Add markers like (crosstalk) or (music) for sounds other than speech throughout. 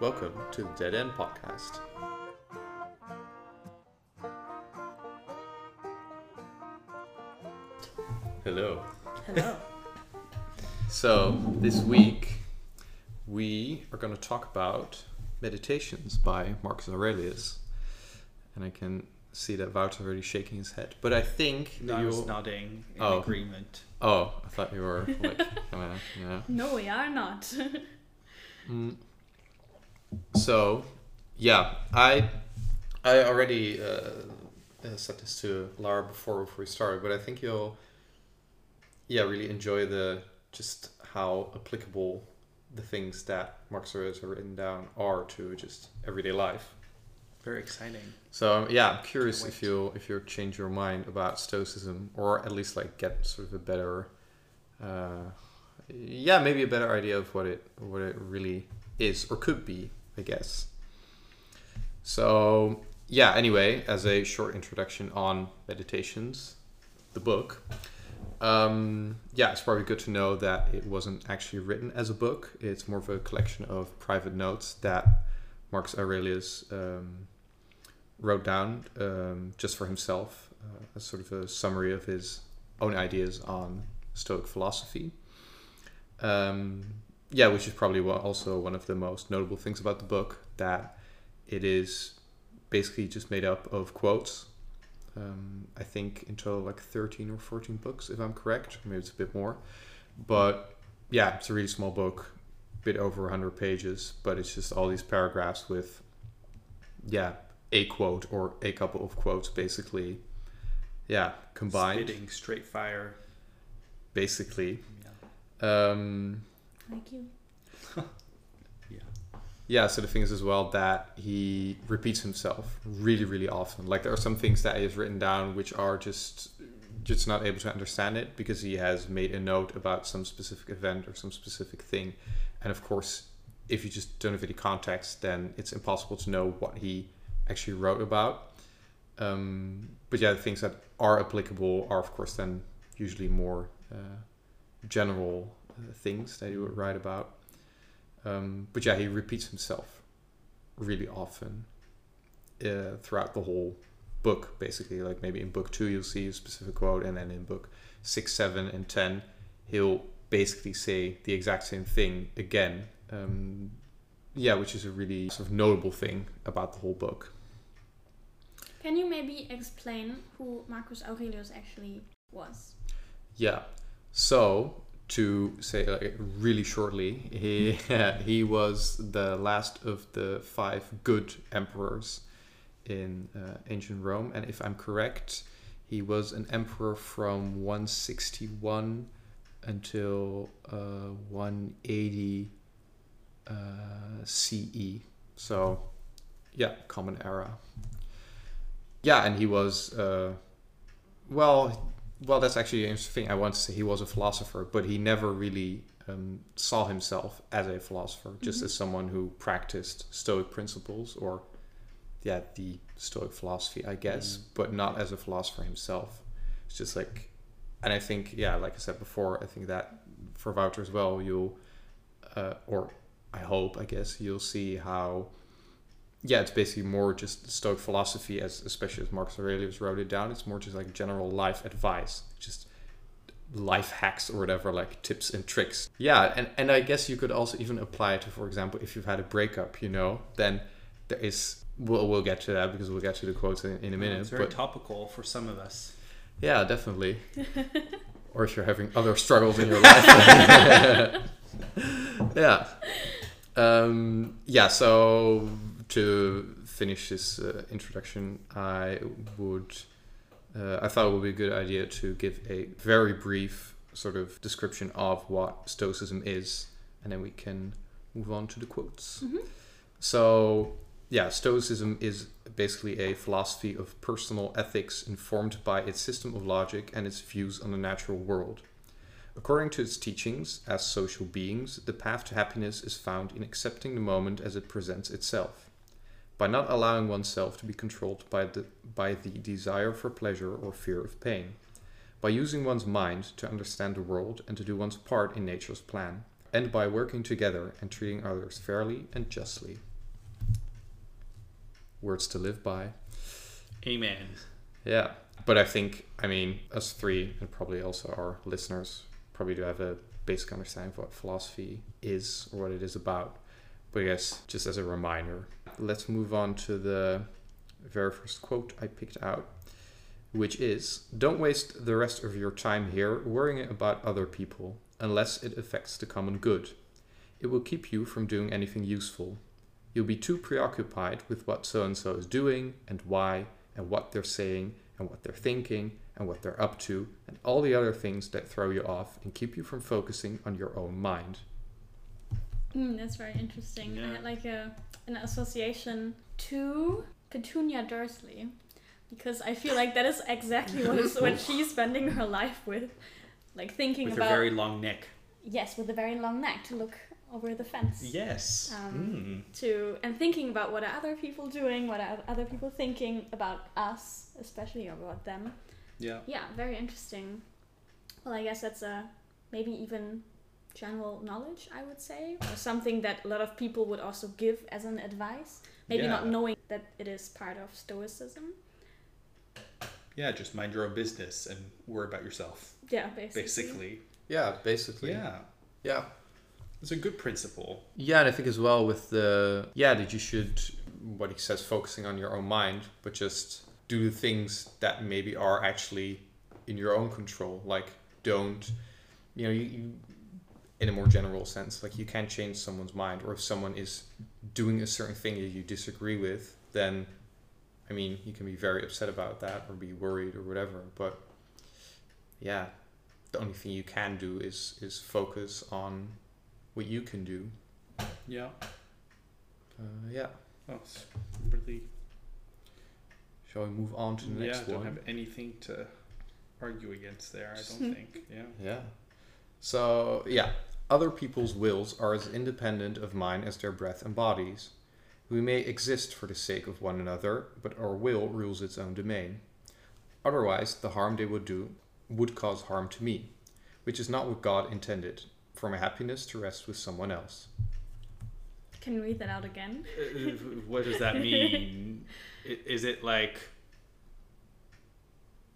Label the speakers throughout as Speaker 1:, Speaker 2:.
Speaker 1: Welcome to the Dead End Podcast. Hello.
Speaker 2: Hello. (laughs)
Speaker 1: So, this week we are going to talk about Meditations by Marcus Aurelius. And I can see that Wouter's already shaking his head. But I think
Speaker 3: No,
Speaker 1: that
Speaker 3: I was
Speaker 1: you'll.
Speaker 3: nodding in
Speaker 1: Oh.
Speaker 3: agreement.
Speaker 1: Oh, I thought you were like, (laughs) kinda, yeah.
Speaker 2: no, we are not. (laughs)
Speaker 1: Mm. So, yeah, I I already uh, uh, said this to Lara before before we started, but I think you'll yeah really enjoy the just how applicable the things that Marcus Aurelius have written down are to just everyday life.
Speaker 3: Very exciting.
Speaker 1: So um, yeah, I'm curious if you'll if you'll change your mind about Stoicism, or at least like get sort of a better, uh, yeah, maybe a better idea of what it what it really is or could be, I guess. So yeah, anyway, as a short introduction on meditations, the book. Um, yeah, it's probably good to know that it wasn't actually written as a book. It's more of a collection of private notes that Marcus Aurelius um, wrote down um, just for himself uh, as sort of a summary of his own ideas on Stoic philosophy. Um, yeah, which is probably also one of the most notable things about the book that it is basically just made up of quotes. Um, I think in total like 13 or 14 books, if I'm correct. Maybe it's a bit more. But yeah, it's a really small book, bit over 100 pages, but it's just all these paragraphs with, yeah, a quote or a couple of quotes basically. Yeah, combined,
Speaker 3: Spitting straight fire.
Speaker 1: basically.
Speaker 3: Yeah.
Speaker 1: Um,
Speaker 2: Thank you. (laughs)
Speaker 1: yeah, so the thing is as well that he repeats himself really, really often. Like there are some things that he has written down which are just just not able to understand it because he has made a note about some specific event or some specific thing. And of course, if you just don't have any context, then it's impossible to know what he actually wrote about. Um, but yeah, the things that are applicable are, of course, then usually more uh, general things that he would write about. Um, but yeah, he repeats himself really often uh, throughout the whole book, basically. Like maybe in book two, you'll see a specific quote, and then in book six, seven, and ten, he'll basically say the exact same thing again. Um, yeah, which is a really sort of notable thing about the whole book.
Speaker 2: Can you maybe explain who Marcus Aurelius actually was?
Speaker 1: Yeah. So to say like really shortly, he (laughs) he was the last of the five good emperors in uh, ancient Rome, and if I'm correct, he was an emperor from 161 until uh, 180 uh, CE. So yeah, common era. Yeah, and he was uh, well well, that's actually an interesting thing. I want to say he was a philosopher, but he never really um, saw himself as a philosopher, just
Speaker 2: Mhm.
Speaker 1: as someone who practiced Stoic principles or, yeah, the Stoic philosophy, I guess,
Speaker 3: Mm.
Speaker 1: but not as a philosopher himself. It's just like, and I think, yeah, like I said before, I think that for Wouter as well, you'll, uh, or I hope, I guess, you'll see how yeah, it's basically more just Stoic philosophy, as especially as Marcus Aurelius wrote it down. It's more just like general life advice, just life hacks or whatever, like tips and tricks. Yeah, and and I guess you could also even apply it to, for example, if you've had a breakup, you know, then there is. We'll we'll get to that because we'll get to the quotes in, in a minute.
Speaker 3: it's very
Speaker 1: but
Speaker 3: topical for some of us.
Speaker 1: yeah, definitely. (laughs) or if you're having other struggles in your life. (laughs) yeah. Um, yeah, so to finish this uh, introduction, I would. Uh, I thought it would be a good idea to give a very brief sort of description of what Stoicism is, and then we can move on to the quotes.
Speaker 2: Mhm.
Speaker 1: So, yeah, Stoicism is basically a philosophy of personal ethics informed by its system of logic and its views on the natural world. According to its teachings, as social beings, the path to happiness is found in accepting the moment as it presents itself. By not allowing oneself to be controlled by the, by the desire for pleasure or fear of pain. By using one's mind to understand the world and to do one's part in nature's plan. And by working together and treating others fairly and justly. words to live by.
Speaker 3: Amen.
Speaker 1: Yeah. But I think, I mean, us three, and probably also our listeners, probably do have a basic understanding of what philosophy is or what it is about. But I guess just as a reminder, let's move on to the very first quote I picked out, which is Don't waste the rest of your time here worrying about other people unless it affects the common good. It will keep you from doing anything useful. You'll be too preoccupied with what so and so is doing and why and what they're saying and what they're thinking and what they're up to and all the other things that throw you off and keep you from focusing on your own mind.
Speaker 2: Mm, that's very interesting. I had like a an association to Petunia Dursley because I feel like that is exactly what is what (laughs) she's spending her life with, like thinking
Speaker 3: With her
Speaker 2: about
Speaker 3: very long neck.
Speaker 2: yes, with a very long neck to look over the fence.
Speaker 3: Yes.
Speaker 2: Um,
Speaker 3: Mm.
Speaker 2: To and thinking about what are other people doing, what are other people thinking about us, especially about them.
Speaker 3: Yeah.
Speaker 2: Yeah, very interesting. Well, I guess that's a maybe even general knowledge, I would say, or something that a lot of people would also give as an advice. Maybe not knowing that it is part of Stoicism.
Speaker 3: Yeah, just mind your own business and worry about yourself.
Speaker 2: Yeah, basically.
Speaker 3: Basically.
Speaker 1: Yeah, basically.
Speaker 3: Yeah.
Speaker 1: Yeah.
Speaker 3: It's a good principle.
Speaker 1: Yeah, and I think as well with the yeah that you should what he says focusing on your own mind, but just do the things that maybe are actually in your own control. Like don't you know you, you in a more general sense like you can't change someone's mind or if someone is doing a certain thing that you disagree with then i mean you can be very upset about that or be worried or whatever but yeah the only thing you can do is is focus on what you can do
Speaker 3: Yeah.
Speaker 1: uh, yeah
Speaker 3: Oh, really.
Speaker 1: shall we move on to the
Speaker 3: yeah,
Speaker 1: next
Speaker 3: I don't
Speaker 1: one
Speaker 3: have anything to argue against there. I don't (laughs) think. Yeah.
Speaker 1: Yeah. So, yeah, other people's wills are as independent of mine as their breath and bodies. We may exist for the sake of one another, but our will rules its own domain. Otherwise, the harm they would do would cause harm to me, which is not what God intended, for my happiness to rest with someone else.
Speaker 2: Can you read that out again?
Speaker 3: Uh, what does that mean? (laughs) Is it like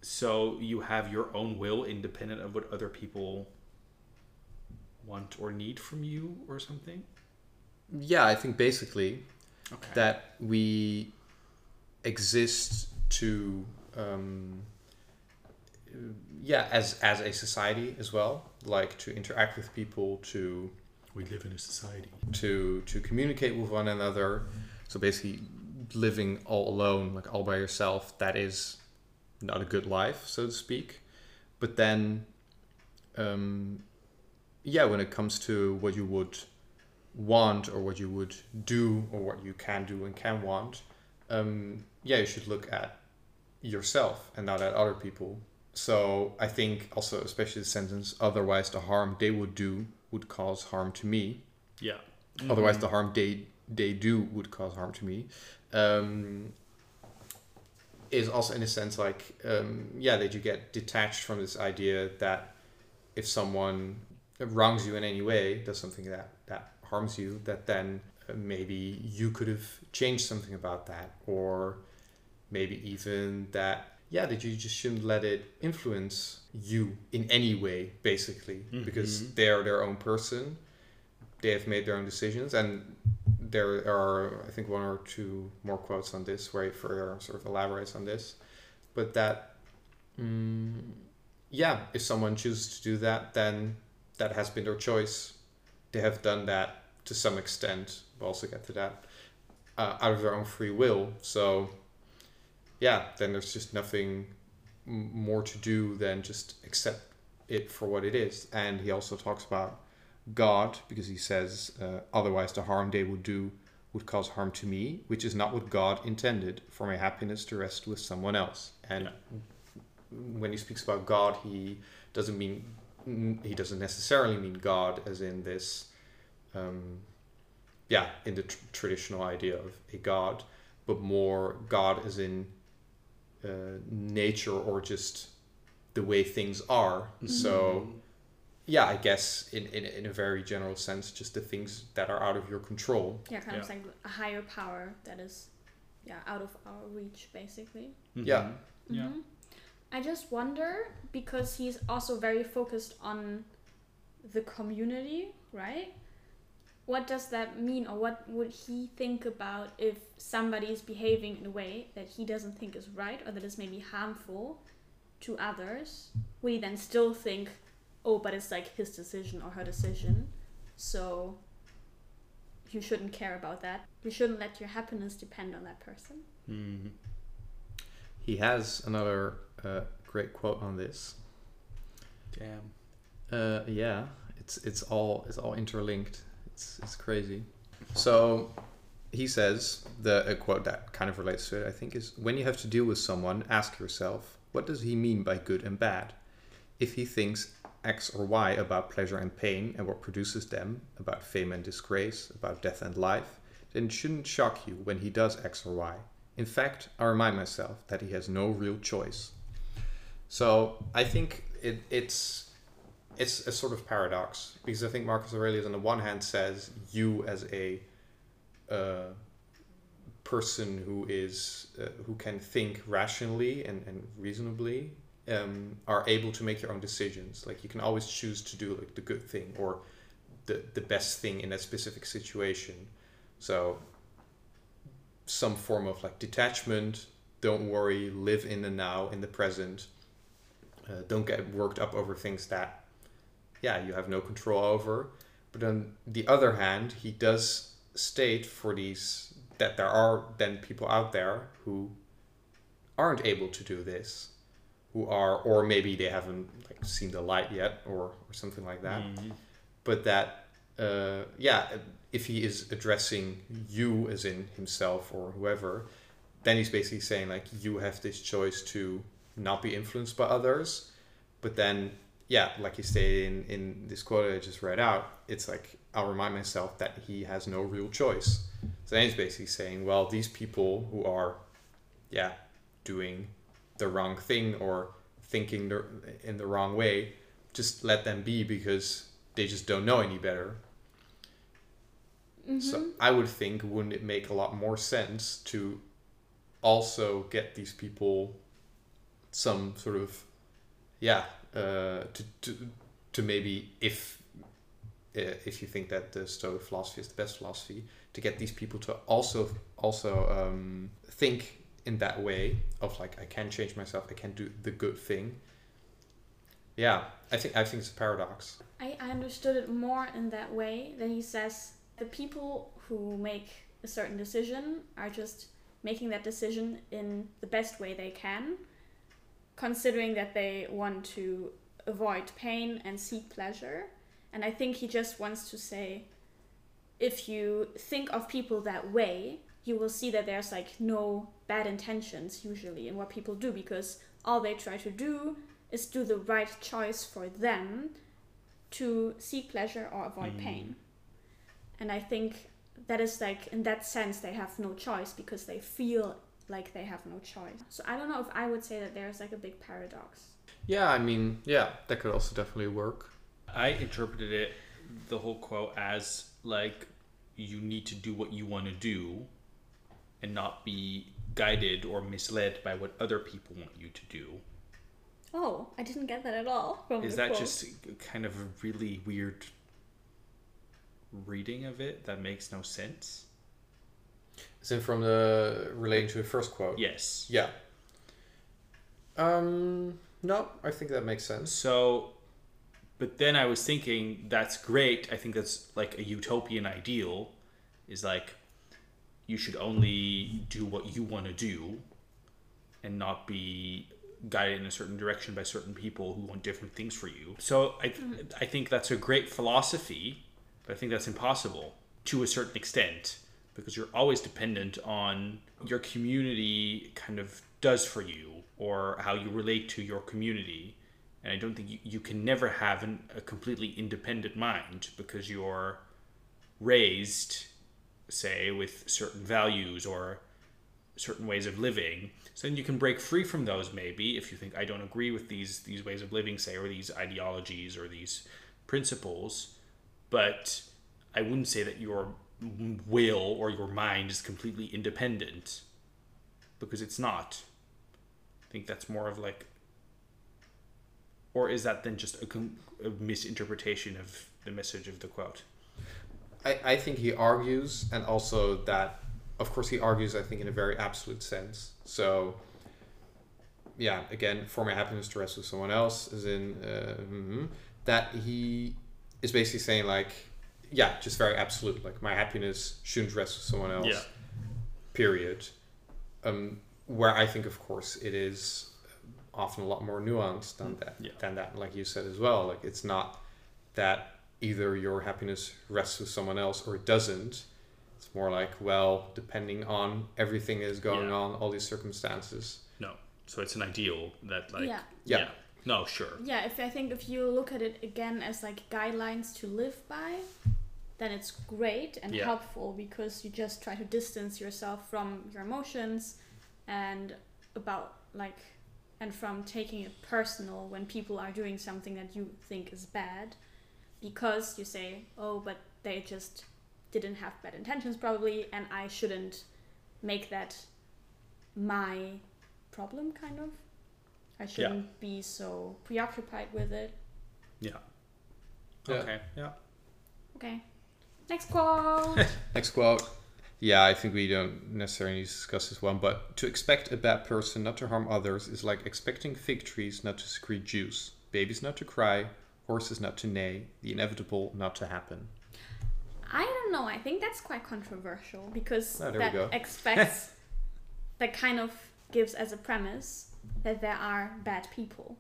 Speaker 3: so you have your own will independent of what other people want or need from you or something?
Speaker 1: Yeah, I think basically
Speaker 3: Okay.
Speaker 1: that we exist to um, yeah as as a society as well like to interact with people to
Speaker 3: we live in a society.
Speaker 1: to to communicate with one another so basically living all alone like all by yourself that is not a good life so to speak but then um yeah when it comes to what you would want or what you would do or what you can do and can want um yeah you should look at yourself and not at other people. So i think also especially the sentence otherwise the harm they would do would cause harm to me.
Speaker 3: Yeah.
Speaker 1: otherwise the harm they they do would cause harm to me. Um, is also in a sense like um, yeah that you get detached from this idea that if someone wrongs you in any way does something that that harms you that then uh, maybe you could have changed something about that. Or maybe even that yeah that you just shouldn't let it influence you in any way basically. Because
Speaker 3: Mhm.
Speaker 1: they're their own person. They have made their own decisions. And there are i think one or two more quotes on this where he further sort of elaborates on this. But that mm, yeah if someone chooses to do that then that has been their choice. They have done that to some extent we'll also get to that uh, out of their own free will. So yeah then there's just nothing more to do than just accept it for what it is. And he also talks about God, because he says, uh, otherwise the harm they would do would cause harm to me, which is not what God intended for my happiness to rest with someone else. And when he speaks about God, he doesn't mean he doesn't necessarily mean God as in this, um, yeah, in the tr- traditional idea of a God, but more God as in uh, nature or just the way things are. So yeah, I guess in, in in a very general sense, just the things that are out of your control.
Speaker 2: Yeah, kind of
Speaker 3: Yeah.
Speaker 2: like a higher power that is yeah out of our reach basically.
Speaker 1: Yeah.
Speaker 3: Yeah.
Speaker 2: I just wonder because he's also very focused on the community, right? What does that mean, or what would he think about if somebody is behaving in a way that he doesn't think is right or that is maybe harmful to others? Would he then still think, oh, but it's like his decision or her decision, so you shouldn't care about that? You shouldn't let your happiness depend on that person.
Speaker 3: Mhm.
Speaker 1: He has another uh, great quote on this.
Speaker 3: Damn.
Speaker 1: Uh, yeah, it's it's all it's all interlinked. It's it's crazy. So he says the a quote that kind of relates to it. I think is when you have to deal with someone, ask yourself what does he mean by good and bad. If he thinks X or Y about pleasure and pain and what produces them, about fame and disgrace, about death and life, then it shouldn't shock you when he does X or Y. In fact, I remind myself that he has no real choice. So I think it, it's it's a sort of paradox because I think Marcus Aurelius on the one hand says you as a uh, person who is uh, who can think rationally and, and reasonably um, are able to make your own decisions. Like you can always choose to do like the good thing or the the best thing in that specific situation. So some form of like detachment. Don't worry. Live in the now, in the present. Uh, don't get worked up over things that, yeah, you have no control over. But on the other hand, he does state for these that there are then people out there who aren't able to do this, who are, or maybe they haven't like seen the light yet, or or something like that.
Speaker 3: Mhm.
Speaker 1: But that, uh, yeah, if he is addressing you as in himself or whoever, then he's basically saying like you have this choice to not be influenced by others. But then, yeah, like you stated in, in this quote I just read out, it's like I'll remind myself that he has no real choice. So then he's basically saying, well, these people who are, yeah, doing the wrong thing or thinking the, in the wrong way, just let them be because they just don't know any better. So I would think, wouldn't it make a lot more sense to also get these people some sort of, yeah, uh, to, to to maybe if uh, if you think that the Stoic philosophy is the best philosophy, to get these people to also also um, think in that way of like I can change myself, I can do the good thing. Yeah, I think I think it's a paradox.
Speaker 2: I, I understood it more in that way that he says the people who make a certain decision are just making that decision in the best way they can, considering that they want to avoid pain and seek pleasure. And I think he just wants to say if you think of people that way, you will see that there's like no bad intentions usually in what people do because all they try to do is do the right choice for them to seek pleasure or avoid
Speaker 3: Mm.
Speaker 2: pain. And I think that is like in that sense they have no choice because they feel like they have no choice. So I don't know if I would say that there's like a big paradox.
Speaker 1: Yeah, I mean, yeah, that could also definitely work.
Speaker 3: I interpreted it, the whole quote, as like you need to do what you want to do and not be guided or misled by what other people want you to do.
Speaker 2: Oh, I didn't get that at all. From
Speaker 3: Is
Speaker 2: the
Speaker 3: that
Speaker 2: quote.
Speaker 3: just kind of a really weird reading of it that makes no sense?
Speaker 1: Is it from the relating to the first quote?
Speaker 3: Yes.
Speaker 1: Yeah. Um. No, I think that makes sense.
Speaker 3: So, but then I was thinking that's great. I think that's like a utopian ideal is like you should only do what you want to do and not be guided in a certain direction by certain people who want different things for you. So I, I think that's a great philosophy, but I think that's impossible to a certain extent because you're always dependent on your community kind of does for you or how you relate to your community. And I don't think you, you can never have an, a completely independent mind because you're raised, say, with certain values or certain ways of living. So then you can break free from those maybe if you think I don't agree with these these ways of living, say, or these ideologies or these principles. But I wouldn't say that your will or your mind is completely independent because it's not. I think that's more of like, or is that then just a, a misinterpretation of the message of the quote?
Speaker 1: I, I think he argues, and also that, of course, he argues, I think, in a very absolute sense. So, yeah, again, for my happiness to rest with someone else, is in uh, mhm, that he is basically saying, like, yeah, just very absolute. Like, my happiness shouldn't rest with someone else,
Speaker 3: Yeah.
Speaker 1: period. Um, where I think, of course, it is often a lot more nuanced than that.
Speaker 3: Yeah.
Speaker 1: Than that, like you said as well. Like, it's not that either your happiness rests with someone else or it doesn't. It's more like, well, depending on everything that is going
Speaker 3: Yeah.
Speaker 1: on, all these circumstances.
Speaker 3: No. So it's an ideal that like
Speaker 2: Yeah.
Speaker 1: Yeah.
Speaker 3: No, sure.
Speaker 2: Yeah, if I think if you look at it again as like guidelines to live by, then it's great and
Speaker 3: Yeah.
Speaker 2: helpful because you just try to distance yourself from your emotions and about like and from taking it personal when people are doing something that you think is bad because you say, "Oh, but they just didn't have bad intentions probably and I shouldn't make that my problem kind of. I shouldn't be so preoccupied with it.
Speaker 3: Yeah.
Speaker 1: Yeah.
Speaker 3: Okay. Yeah.
Speaker 2: Okay. Next quote. (laughs)
Speaker 1: Next quote. Yeah, I think we don't necessarily need to discuss this one, but to expect a bad person not to harm others is like expecting fig trees not to secrete juice, babies not to cry, horses not to neigh, the inevitable not to happen.
Speaker 2: I don't know. I think that's quite controversial because
Speaker 1: Oh,
Speaker 2: that expects (laughs) that kind of gives as a premise that there are bad people.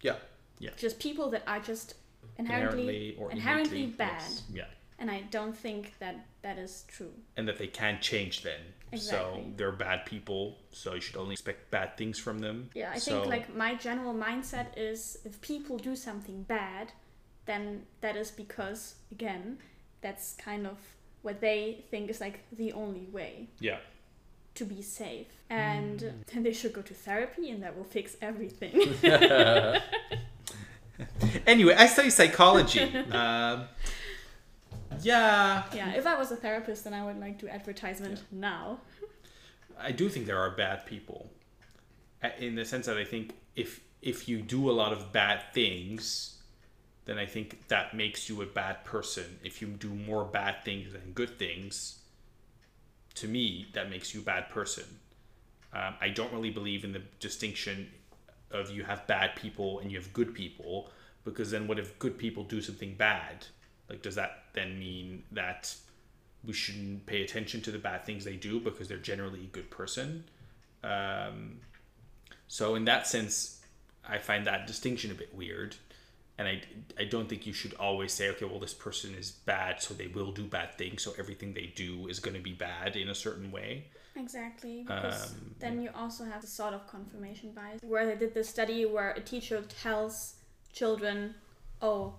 Speaker 1: Yeah.
Speaker 3: Yeah.
Speaker 2: Just people that are just inherently,
Speaker 3: or
Speaker 2: inherently
Speaker 3: innately,
Speaker 2: bad.
Speaker 3: yes. Yeah.
Speaker 2: and I don't think that that is true.
Speaker 3: And that they can't change then. So
Speaker 2: Exactly.
Speaker 3: they're bad people, so you should only expect bad things from them.
Speaker 2: Yeah, I
Speaker 3: so,
Speaker 2: think like my general mindset is if people do something bad, then that is because again, that's kind of what they think is like the only way
Speaker 3: Yeah.
Speaker 2: To be safe. And
Speaker 3: Mm.
Speaker 2: then they should go to therapy and that will fix everything. (laughs)
Speaker 3: Anyway, I study psychology. (laughs) um, yeah.
Speaker 2: yeah, if I was a therapist then I would like to do advertisement now.
Speaker 3: I do think there are bad people, in the sense that I think if if you do a lot of bad things, then I think that makes you a bad person. If you do more bad things than good things, to me that makes you a bad person. Um, I don't really believe in the distinction of you have bad people and you have good people because then what if good people do something bad? Like does that then mean that we shouldn't pay attention to the bad things they do because they're generally a good person? Um, so in that sense, I find that distinction a bit weird. And I, I don't think you should always say, okay, well, this person is bad, so they will do bad things, so everything they do is going to be bad in a certain way.
Speaker 2: Exactly, because
Speaker 3: Um,
Speaker 2: then you also have the sort of confirmation bias where they did this study where a teacher tells children, "Oh,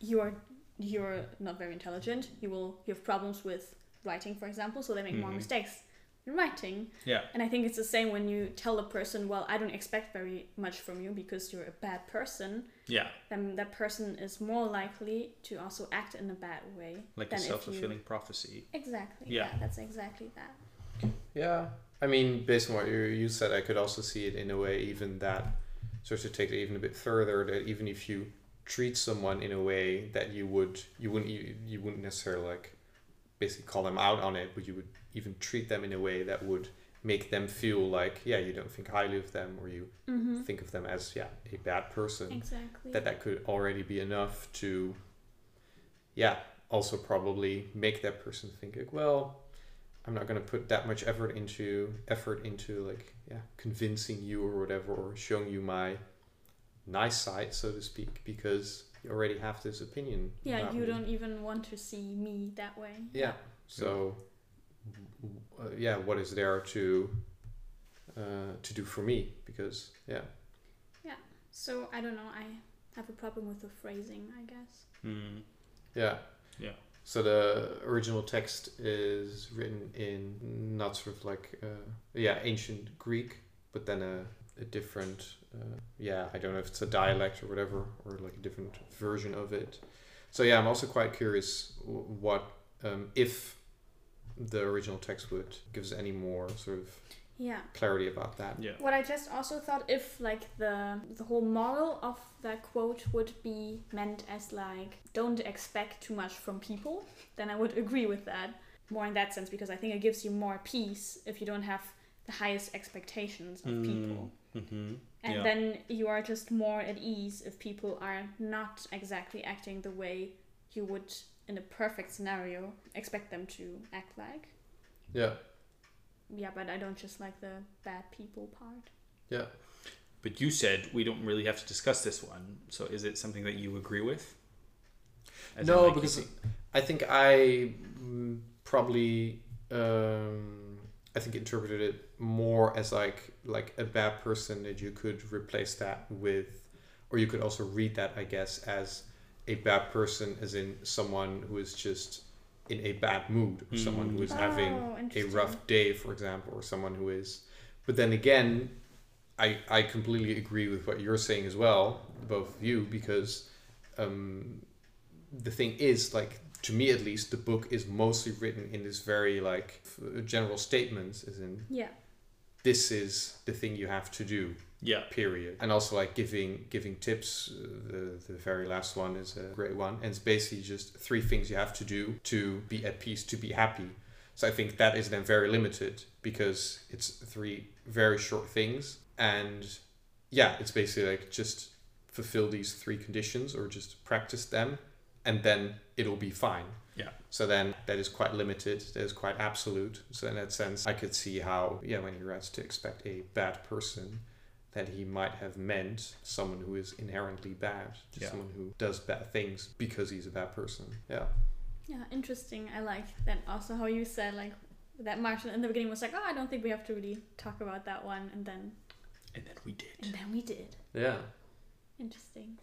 Speaker 2: you're you're not very intelligent. You will you have problems with writing, for example, so they make more
Speaker 3: Mhm.
Speaker 2: mistakes writing."
Speaker 3: Yeah.
Speaker 2: And I think it's the same when you tell a person, "Well, I don't expect very much from you because you're a bad person."
Speaker 3: Yeah.
Speaker 2: Then that person is more likely to also act in a bad way
Speaker 3: Like
Speaker 2: than
Speaker 3: a
Speaker 2: if
Speaker 3: self
Speaker 2: you
Speaker 3: fulfilling prophecy.
Speaker 2: exactly.
Speaker 3: Yeah.
Speaker 2: yeah, that's exactly that.
Speaker 1: Yeah, I mean, based on what you, you said, I could also see it in a way even that, sort of take it even a bit further, that even if you treat someone in a way that you would, you wouldn't, you, you wouldn't necessarily like, basically call them out on it, but you would even treat them in a way that would make them feel like, yeah, you don't think highly of them, or you
Speaker 2: Mm-hmm.
Speaker 1: think of them as, yeah, a bad person.
Speaker 2: Exactly.
Speaker 1: That that could already be enough to, yeah, also probably make that person think like, well, I'm not gonna put that much effort into effort into like yeah convincing you or whatever or showing you my nice side so to speak because you already have this opinion.
Speaker 2: Yeah, you
Speaker 1: me.
Speaker 2: don't even want to see me that way.
Speaker 1: Yeah. So uh, yeah, what is there to uh, to do for me? Because yeah, Yeah.
Speaker 2: So I don't know. I have a problem with the phrasing, I guess.
Speaker 3: Hmm.
Speaker 1: yeah,
Speaker 3: Yeah.
Speaker 1: So the original text is written in not sort of like uh, yeah ancient Greek, but then a, a different uh, yeah I don't know if it's a dialect or whatever or like a different version of it. So yeah, I'm also quite curious what um, if the original text would give us any more sort of
Speaker 2: Yeah.
Speaker 1: clarity about that.
Speaker 3: Yeah.
Speaker 2: What I just also thought if like the the whole moral of that quote would be meant as like don't expect too much from people, then I would agree with that. More in that sense because I think it gives you more peace if you don't have the highest expectations of people.
Speaker 3: Mm-hmm.
Speaker 2: And
Speaker 3: Yeah.
Speaker 2: then you are just more at ease if people are not exactly acting the way you would in a perfect scenario expect them to act like.
Speaker 1: Yeah.
Speaker 2: Yeah, but I don't just like the bad people part.
Speaker 1: Yeah.
Speaker 3: But you said we don't really have to discuss this one. So is it something that you agree with? As
Speaker 1: no,
Speaker 3: like,
Speaker 1: because I think I mm, probably um, I think interpreted it more as like like a bad person that you could replace that with, or you could also read that I guess as a bad person as in someone who is just in a bad mood or someone who is having
Speaker 2: Oh,
Speaker 1: a rough day, for example, or someone who is. But then again, I I completely agree with what you're saying as well, both of you, because um, the thing is like to me at least, the book is mostly written in this very like general statements, as in
Speaker 2: Yeah.
Speaker 1: This is the thing you have to do
Speaker 3: yeah.
Speaker 1: period. And also like giving giving tips uh, the the very last one is a great one. And it's basically just three things you have to do to be at peace to be happy. So i think that is then very limited because it's three very short things. And yeah it's basically like just fulfill these three conditions or just practice them and then it'll be fine
Speaker 3: Yeah.
Speaker 1: so then that is quite limited that is quite absolute so in that sense i could see how yeah when he writes to expect a bad person that he might have meant someone who is inherently bad, just
Speaker 3: Yeah.
Speaker 1: someone who does bad things because he's a bad person. Yeah.
Speaker 2: Yeah, interesting. I like that also how you said like that Marshall in the beginning was like, Oh, I don't think we have to really talk about that one and then
Speaker 3: And then we did.
Speaker 2: and then we did.
Speaker 1: Yeah.
Speaker 2: Interesting.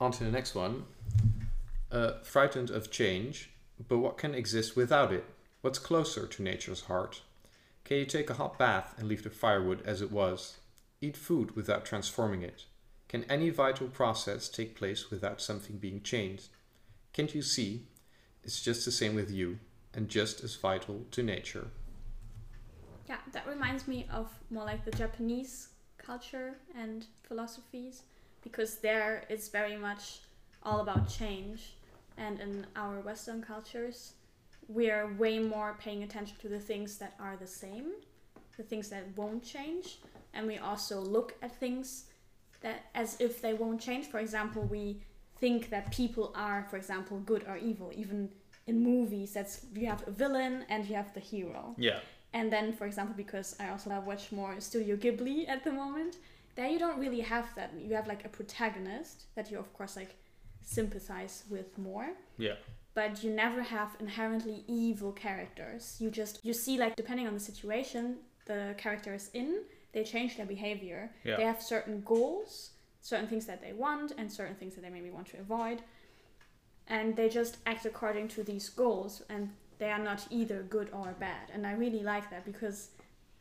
Speaker 1: On to the next one. Uh, frightened of change, but what can exist without it? What's closer to nature's heart? Can you take a hot bath and leave the firewood as it was? Eat food without transforming it? Can any vital process take place without something being changed? Can't you see? It's just the same with you, and just as vital to nature.
Speaker 2: Yeah, that reminds me of more like the Japanese culture and philosophies because there it's very much all about change and in our western cultures we're way more paying attention to the things that are the same the things that won't change and we also look at things that as if they won't change for example we think that people are for example good or evil even in movies that's you have a villain and you have the hero
Speaker 3: Yeah.
Speaker 2: and then, for example, because I also love watch more Studio Ghibli at the moment, there you don't really have that. You have like a protagonist that you, of course, like sympathize with more,
Speaker 3: Yeah.
Speaker 2: but you never have inherently evil characters. You just you see like depending on the situation the character is in, they change their behavior.
Speaker 3: Yeah.
Speaker 2: They have certain goals, certain things that they want, and certain things that they maybe want to avoid, and they just act according to these goals and they are not either good or bad. And I really like that because,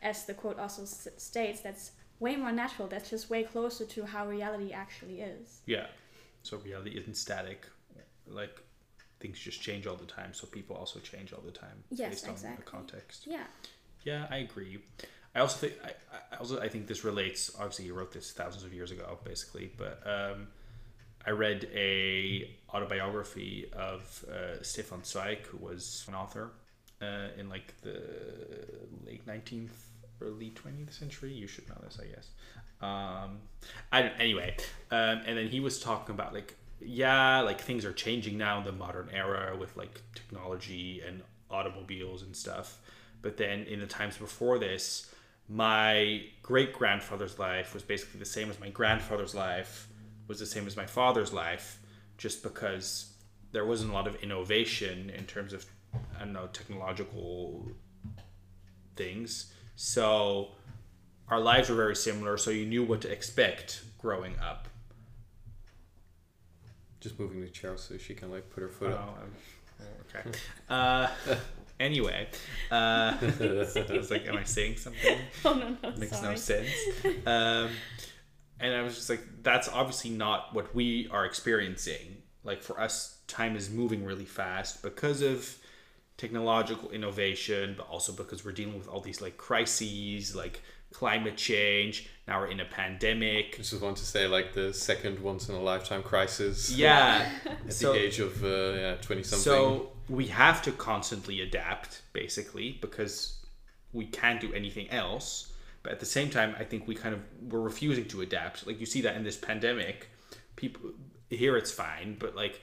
Speaker 2: as the quote also s- states, that's way more natural. That's just way closer to how reality actually is.
Speaker 3: Yeah. So reality isn't static. Like things just change all the time. So people also change all the time
Speaker 2: Yes,
Speaker 3: based on
Speaker 2: exactly.
Speaker 3: the context.
Speaker 2: Yeah.
Speaker 3: Yeah, I agree. I also think I, I also I think this relates. Obviously, he wrote this thousands of years ago, basically. But um, I read a autobiography of uh, Stefan Zweig, who was an author uh, in like the late nineteenth, early twentieth century. You should know this, I guess. Um, I don't, anyway, um, and then he was talking about like yeah, like things are changing now in the modern era with like technology and automobiles and stuff. But then in the times before this, my great grandfather's life was basically the same as my grandfather's life was the same as my father's life, just because there wasn't a lot of innovation in terms of I don't know technological things. So our lives were very similar, so you knew what to expect growing up.
Speaker 1: Just moving the chair so she can like put her foot up.
Speaker 3: Oh, um, okay. Uh, anyway, uh, (laughs) I was like, am I saying something? (laughs)
Speaker 2: Oh no no.
Speaker 3: Makes
Speaker 2: sorry.
Speaker 3: no sense. Um, and I was just like, that's obviously not what we are experiencing. Like for us, time is moving really fast because of technological innovation, but also because we're dealing with all these like crises, like climate change. Now we're in a pandemic.
Speaker 1: I just want to say like the second once in a lifetime crisis
Speaker 3: Yeah. (laughs)
Speaker 1: at (laughs)
Speaker 3: so,
Speaker 1: the age of uh, yeah twenty something.
Speaker 3: so we have to constantly adapt, basically, because we can't do anything else. But at the same time, I think we kind of we're refusing to adapt. Like you see that in this pandemic, people here it's fine, but like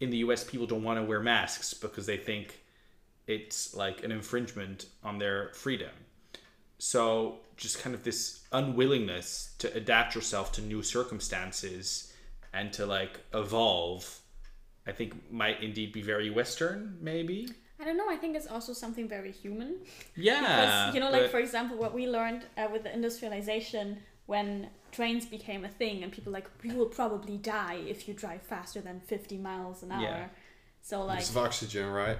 Speaker 3: in the US, people don't want to wear masks because they think it's like an infringement on their freedom. So just kind of this unwillingness to adapt yourself to new circumstances and to like evolve, I think might indeed be very Western, maybe.
Speaker 2: I don't know. I think it's also something very human.
Speaker 3: Yeah,
Speaker 2: Because, you know, like
Speaker 3: but-
Speaker 2: for example, what we learned uh, with the industrialization when trains became a thing and people like, you will probably die if you drive faster than 50 miles an hour.
Speaker 3: Yeah.
Speaker 2: So, like,
Speaker 1: Use of oxygen, right?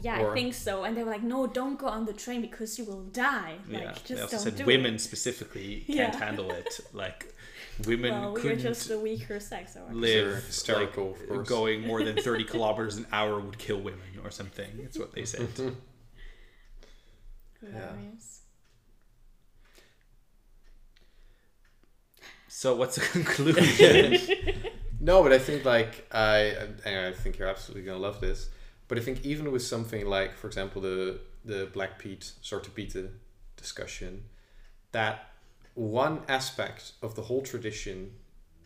Speaker 2: Yeah,
Speaker 1: or-
Speaker 2: I think so. And they were like, no, don't go on the train because you will die. Like,
Speaker 3: yeah,
Speaker 2: just
Speaker 3: they also
Speaker 2: don't
Speaker 3: said
Speaker 2: do
Speaker 3: women
Speaker 2: it.
Speaker 3: specifically (laughs) can't
Speaker 2: Yeah.
Speaker 3: handle it. (laughs) Like women
Speaker 2: Well, we were
Speaker 3: couldn't
Speaker 2: just the weaker sex. Or
Speaker 3: live
Speaker 1: They're hysterical,
Speaker 3: like,
Speaker 1: of
Speaker 3: going more than 30 (laughs) kilometers an hour would kill women or something that's what they said
Speaker 2: Hilarious.
Speaker 3: so what's the conclusion
Speaker 1: No, but I think like I and I think you're absolutely gonna love this. But I think even with something like, for example, the the Black Pete Zwarte Pieten discussion, that one aspect of the whole tradition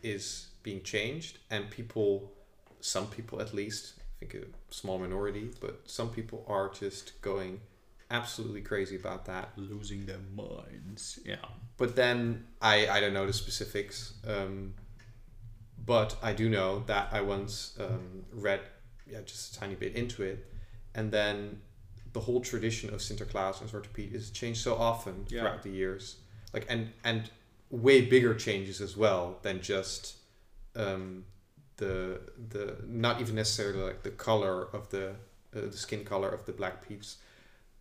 Speaker 1: is being changed, and people, some people at least, I think a small minority, but some people are just going absolutely crazy about that.
Speaker 3: losing their minds yeah
Speaker 1: But then I I don't know the specifics. Um, but I do know that I once um, read yeah just a tiny bit into it, and then the whole tradition of Sinterklaas and Zwarte Piet is changed so often
Speaker 3: Yeah.
Speaker 1: throughout the years, like and and way bigger changes as well than just um, the the not even necessarily like the color of the uh, the skin color of the black peeps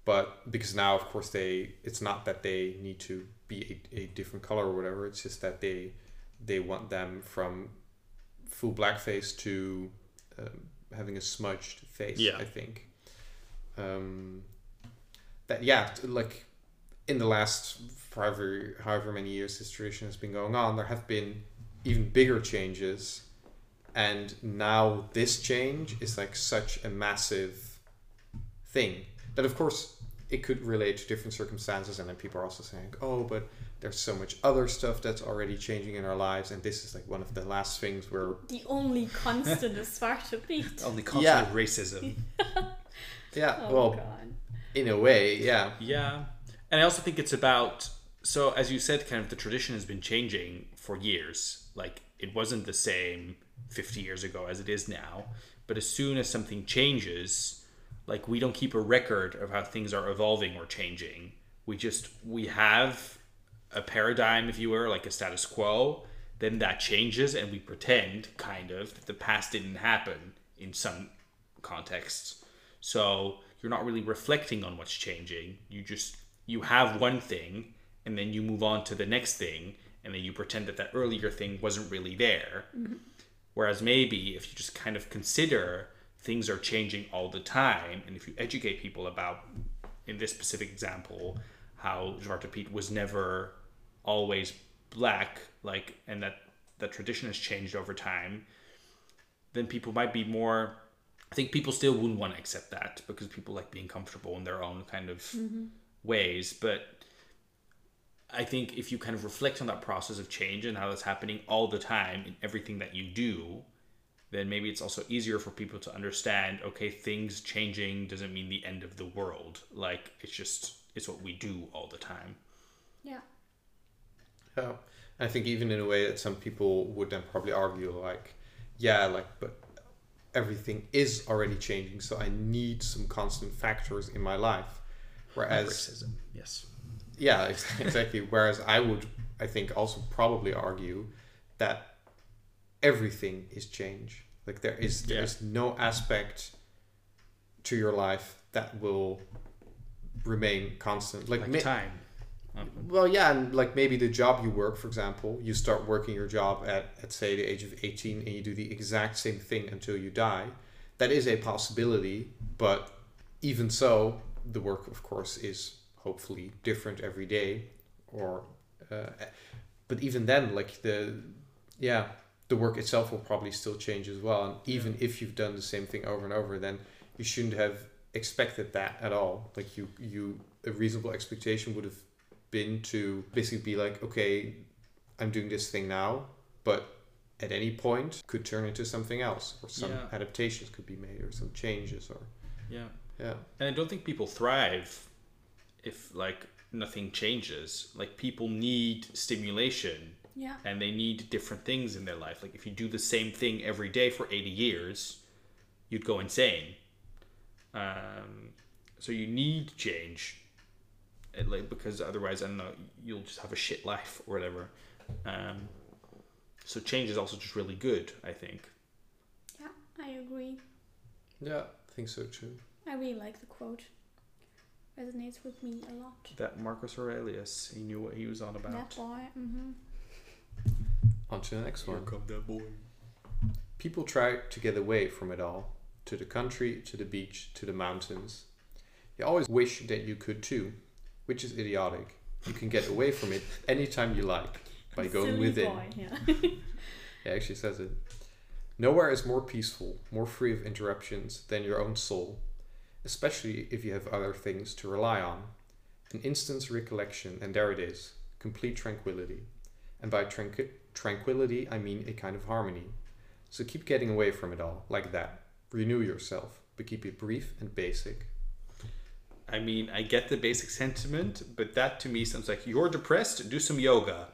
Speaker 1: but because now of course they it's not that they need to be a, a different color or whatever it's just that they they want them from full blackface to um, having a smudged face
Speaker 3: Yeah.
Speaker 1: i think um, that yeah like in the last however however many years this tradition has been going on there have been even bigger changes and now this change is like such a massive thing that of course it could relate to different circumstances and then people are also saying oh but there's so much other stuff that's already changing in our lives and this is like one of the last things where
Speaker 2: The only constant is Zwarte Piet. (laughs)
Speaker 3: only constant
Speaker 1: Yeah.
Speaker 3: racism (laughs)
Speaker 1: yeah
Speaker 2: Oh,
Speaker 1: well
Speaker 2: God.
Speaker 1: in a way yeah
Speaker 3: Yeah. And I also think it's about so as you said, kind of the tradition has been changing for years. Like it wasn't the same fifty years ago as it is now. But as soon as something changes, like we don't keep a record of how things are evolving or changing. We just we have a paradigm, if you were, like a status quo, then that changes and we pretend kind of that the past didn't happen in some contexts. So you're not really reflecting on what's changing. You just you have one thing and then you move on to the next thing and then you pretend that that earlier thing wasn't really there. Mm-hmm. Whereas maybe if you just kind of consider things are changing all the time and if you educate people about in this specific example how Zwarte Piet was never always black like and that that tradition has changed over time then people might be more I think people still wouldn't want to accept that because people like being comfortable in their own kind of mm-hmm. ways. But I think if you kind of reflect on that process of change and how that's happening all the time in everything that you do, then maybe it's also easier for people to understand okay, things changing doesn't mean the end of the world. Like it's just, it's what we do all the time.
Speaker 2: Yeah.
Speaker 1: Yeah. I think even in a way that some people would then probably argue like, yeah, like but everything is already changing, so I need some constant factors in my life. Whereas
Speaker 3: Racism, yes.
Speaker 1: yeah, (laughs) exactly. Whereas I would I think also probably argue that everything is change. Like there is there
Speaker 3: Yeah.
Speaker 1: is no aspect to your life that will remain constant. Like,
Speaker 3: Like time.
Speaker 1: Well, yeah, and like maybe the job you work, for example, you start working your job at, at say the age of 18 and you do the exact same thing until you die. That is a possibility, but even so, the work, of course, is hopefully different every day. Or, uh, but even then, like the, yeah, the work itself will probably still change as well. And even if you've done the same thing over and over, then you shouldn't have expected that at all. Like you, you a reasonable expectation would have been to basically be like, okay, I'm doing this thing now, but at any point could turn into something else, or some
Speaker 3: Yeah.
Speaker 1: adaptations could be made, or some changes, or
Speaker 3: Yeah.
Speaker 1: yeah,
Speaker 3: And I don't think people thrive if like nothing changes. Like people need stimulation
Speaker 2: Yeah.
Speaker 3: and they need different things in their life. Like if you do the same thing every day for 80 years, you'd go insane. Um, so you need change. It, like because otherwise I don't know, you'll just have a shit life or whatever. Um, so change is also just really good, I think.
Speaker 2: Yeah, I agree.
Speaker 1: yeah, I think so too.
Speaker 2: I really like the quote. Resonates with me a lot.
Speaker 3: That Marcus Aurelius, he knew what he was on about.
Speaker 2: That boy. Mm-hmm.
Speaker 1: On to the next one.
Speaker 3: come that boy.
Speaker 1: People try to get away from it all to the country, to the beach, to the mountains. You always wish that you could too, which is idiotic. You can get away from it anytime you like by going within.
Speaker 2: Boy, yeah. (laughs)
Speaker 1: Yeah, actually says it. Nowhere is more peaceful, more free of interruptions than your own soul, especially if you have other things to rely on. An instant's recollection, and there it is complete tranquility. And by tranqui- tranquility, I mean a kind of harmony. So keep getting away from it all, like that. Renew yourself, but keep it brief and basic.
Speaker 3: I mean, I get the basic sentiment, but that to me sounds like you're depressed, do some yoga.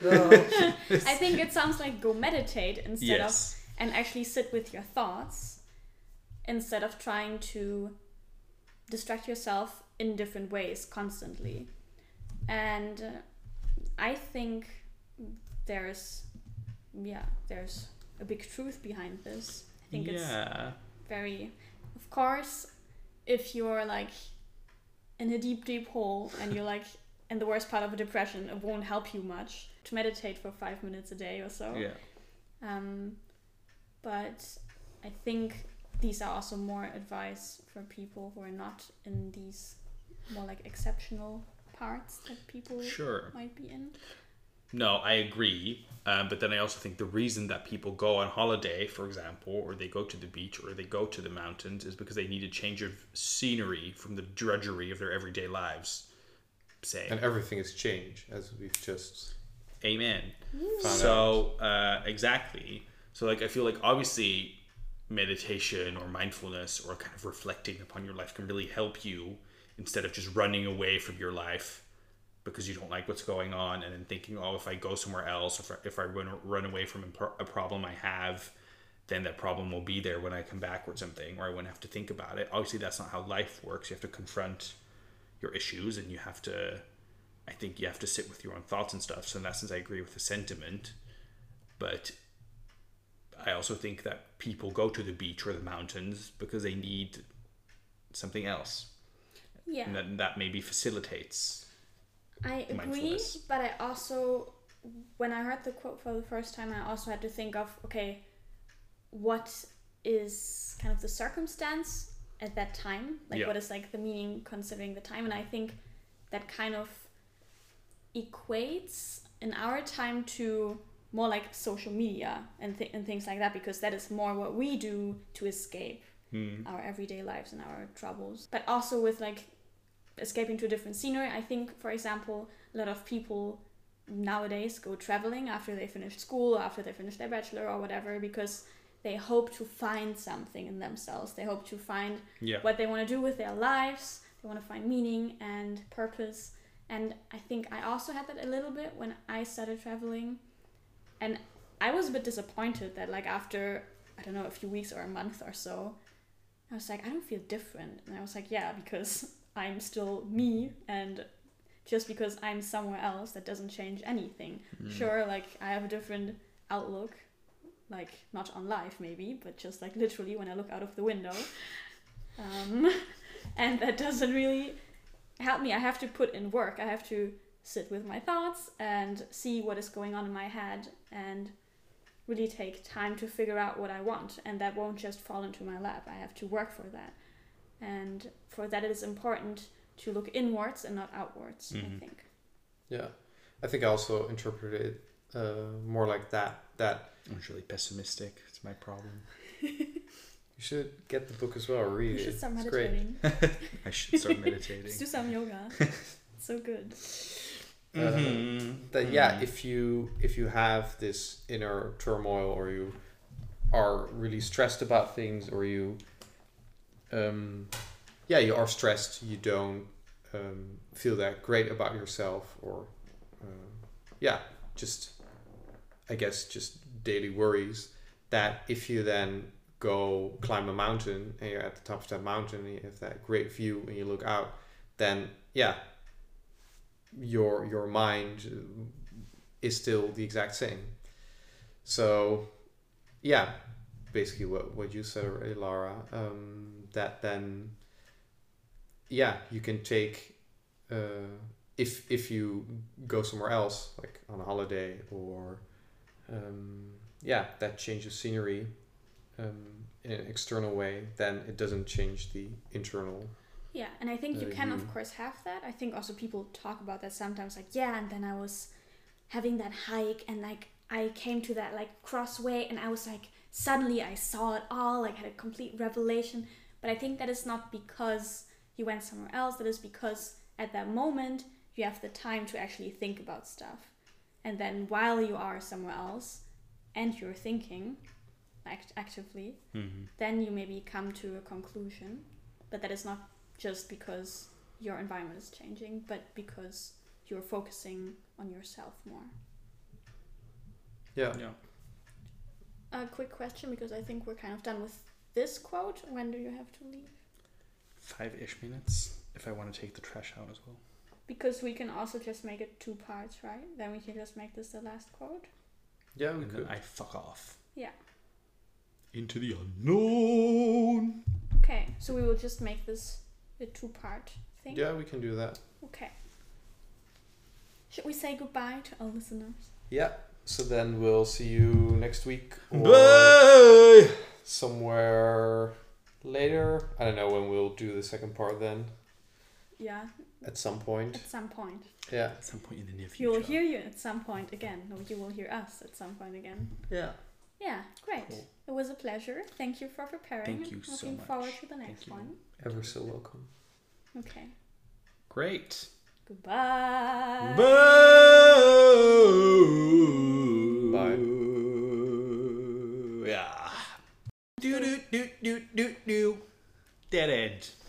Speaker 2: Well, (laughs) (laughs) I think it sounds like go meditate instead of and actually sit with your thoughts instead of trying to distract yourself in different ways constantly. And uh, I think there's, yeah, there's a big truth behind this. I think it's very, of course, if you're like in a deep, deep hole and you're like in the worst part of a depression, it won't help you much to meditate for five minutes a day or so.
Speaker 3: Yeah.
Speaker 2: Um, but I think these are also more advice for people who are not in these more like exceptional parts that people
Speaker 3: Sure.
Speaker 2: might be in.
Speaker 3: No, I agree. Um, but then I also think the reason that people go on holiday, for example, or they go to the beach or they go to the mountains is because they need a change of scenery from the drudgery of their everyday lives. Say,
Speaker 1: And everything is change, as we've just
Speaker 3: amen. So uh, exactly. So like I feel like obviously meditation or mindfulness or kind of reflecting upon your life can really help you instead of just running away from your life because you don't like what's going on and then thinking oh if I go somewhere else if I, if I run run away from a, problem I have then that problem will be there when I come back or something or I wouldn't have to think about it obviously that's not how life works you have to confront your issues and you have to I think you have to sit with your own thoughts and stuff. So in that sense, I agree with the sentiment, but I also think that people go to the beach or the mountains because they need something else,
Speaker 2: Yeah,
Speaker 3: and that that maybe facilitates.
Speaker 2: I agree, but I also, when I heard the quote for the first time, I also had to think of okay, what is kind of the circumstance at that time? Like,
Speaker 3: Yeah.
Speaker 2: what is like the meaning considering the time? And I think that kind of equates in our time to more like social media and, th- and things like that because that is more what we do to escape
Speaker 3: Hmm.
Speaker 2: our everyday lives and our troubles. But also with like escaping to a different scenery. I think, for example, a lot of people nowadays go traveling after they finish school, after they finish their bachelor or whatever, because they hope to find something in themselves. They hope to find
Speaker 3: Yeah.
Speaker 2: what they want to do with their lives. They want to find meaning and purpose. And I think I also had that a little bit when I started traveling. And I was a bit disappointed that, like, after, I don't know, a few weeks or a month or so, I was like, I don't feel different. And I was like, yeah, because I'm still me. And just because I'm somewhere else, that doesn't change anything. Sure, like, I have a different outlook. Like, not on life, maybe, but just like literally when I look out of the window. (laughs) Um, (laughs) and that doesn't really help me. I have to put in work. I have to sit with my thoughts and see what is going on in my head and really take time to figure out what I want, and that won't just fall into my lap. I have to work for that, and for that it is important to look inwards and not outwards. I
Speaker 3: Mhm.
Speaker 2: think.
Speaker 1: Yeah, I think I also interpret it uh, more like that. That
Speaker 3: I'm really pessimistic. It's my problem. (laughs)
Speaker 1: you should get the book as well. Read
Speaker 2: You
Speaker 1: it.
Speaker 2: should start
Speaker 1: It's great.
Speaker 2: meditating. (laughs)
Speaker 3: I should start (laughs) meditating.
Speaker 2: Just do some yoga. so good.
Speaker 1: Uh,
Speaker 3: Mhm.
Speaker 1: that yeah
Speaker 3: Mhm.
Speaker 1: if you if you have this inner turmoil or you are really stressed about things or you um yeah you are stressed you don't um, feel that great about yourself or uh, yeah just i guess just daily worries that if you then go climb a mountain and you're at the top of that mountain and you have that great view and you look out then yeah your your mind is still the exact same. So, yeah, basically what what you said Lara. Um, that then, yeah, you can take uh, if if you go somewhere else, like on a holiday or um, yeah, that change of scenery um, in an external way, then it doesn't change the internal.
Speaker 2: Yeah, and I think you
Speaker 1: Uh,
Speaker 2: can,
Speaker 1: you-
Speaker 2: of course, have that. I think also people talk about that sometimes, like, yeah, and then I was having that hike, and like I came to that like crossway, and I was like, suddenly I saw it all, like had a complete revelation. But I think that is not because you went somewhere else. That is because at that moment you have the time to actually think about stuff, and then while you are somewhere else, and you're thinking, act- actively,
Speaker 3: Mhm.
Speaker 2: then you maybe come to a conclusion. But that is not just because your environment is changing, but because you're focusing on yourself more.
Speaker 1: Yeah.
Speaker 3: Yeah.
Speaker 2: A quick question because I think we're kind of done with this quote. When do you have to leave?
Speaker 3: Five ish minutes if I want to take the trash out as well.
Speaker 2: Because we can also just make it two parts, right? Then we can just make this the last quote.
Speaker 1: Yeah, we
Speaker 3: And
Speaker 1: could.
Speaker 3: then I fuck off.
Speaker 2: Yeah.
Speaker 3: Into the unknown.
Speaker 2: Okay, so we will just make this a two part thing.
Speaker 1: Yeah, we can do that.
Speaker 2: Okay. Should we say goodbye to our listeners?
Speaker 1: Yeah. So then we'll see you next week or
Speaker 3: Bye.
Speaker 1: Somewhere later. I don't know when we'll do the second part then.
Speaker 2: Yeah,
Speaker 1: At some point.
Speaker 2: at some point.
Speaker 1: Yeah.
Speaker 3: At some point in the near future.
Speaker 2: You will hear you at some point again. No, you will hear us at some point again.
Speaker 1: Yeah.
Speaker 2: Yeah, great.
Speaker 3: Cool.
Speaker 2: It was a pleasure. Thank you for preparing.
Speaker 3: Thank
Speaker 2: and
Speaker 3: you so
Speaker 2: Looking
Speaker 3: much.
Speaker 2: forward to the
Speaker 3: Thank
Speaker 2: next
Speaker 3: you.
Speaker 2: one.
Speaker 1: Ever so welcome.
Speaker 2: Okay.
Speaker 3: Great.
Speaker 2: Goodbye.
Speaker 1: Bye.
Speaker 3: Yeah. Do do do do do do. Dead end.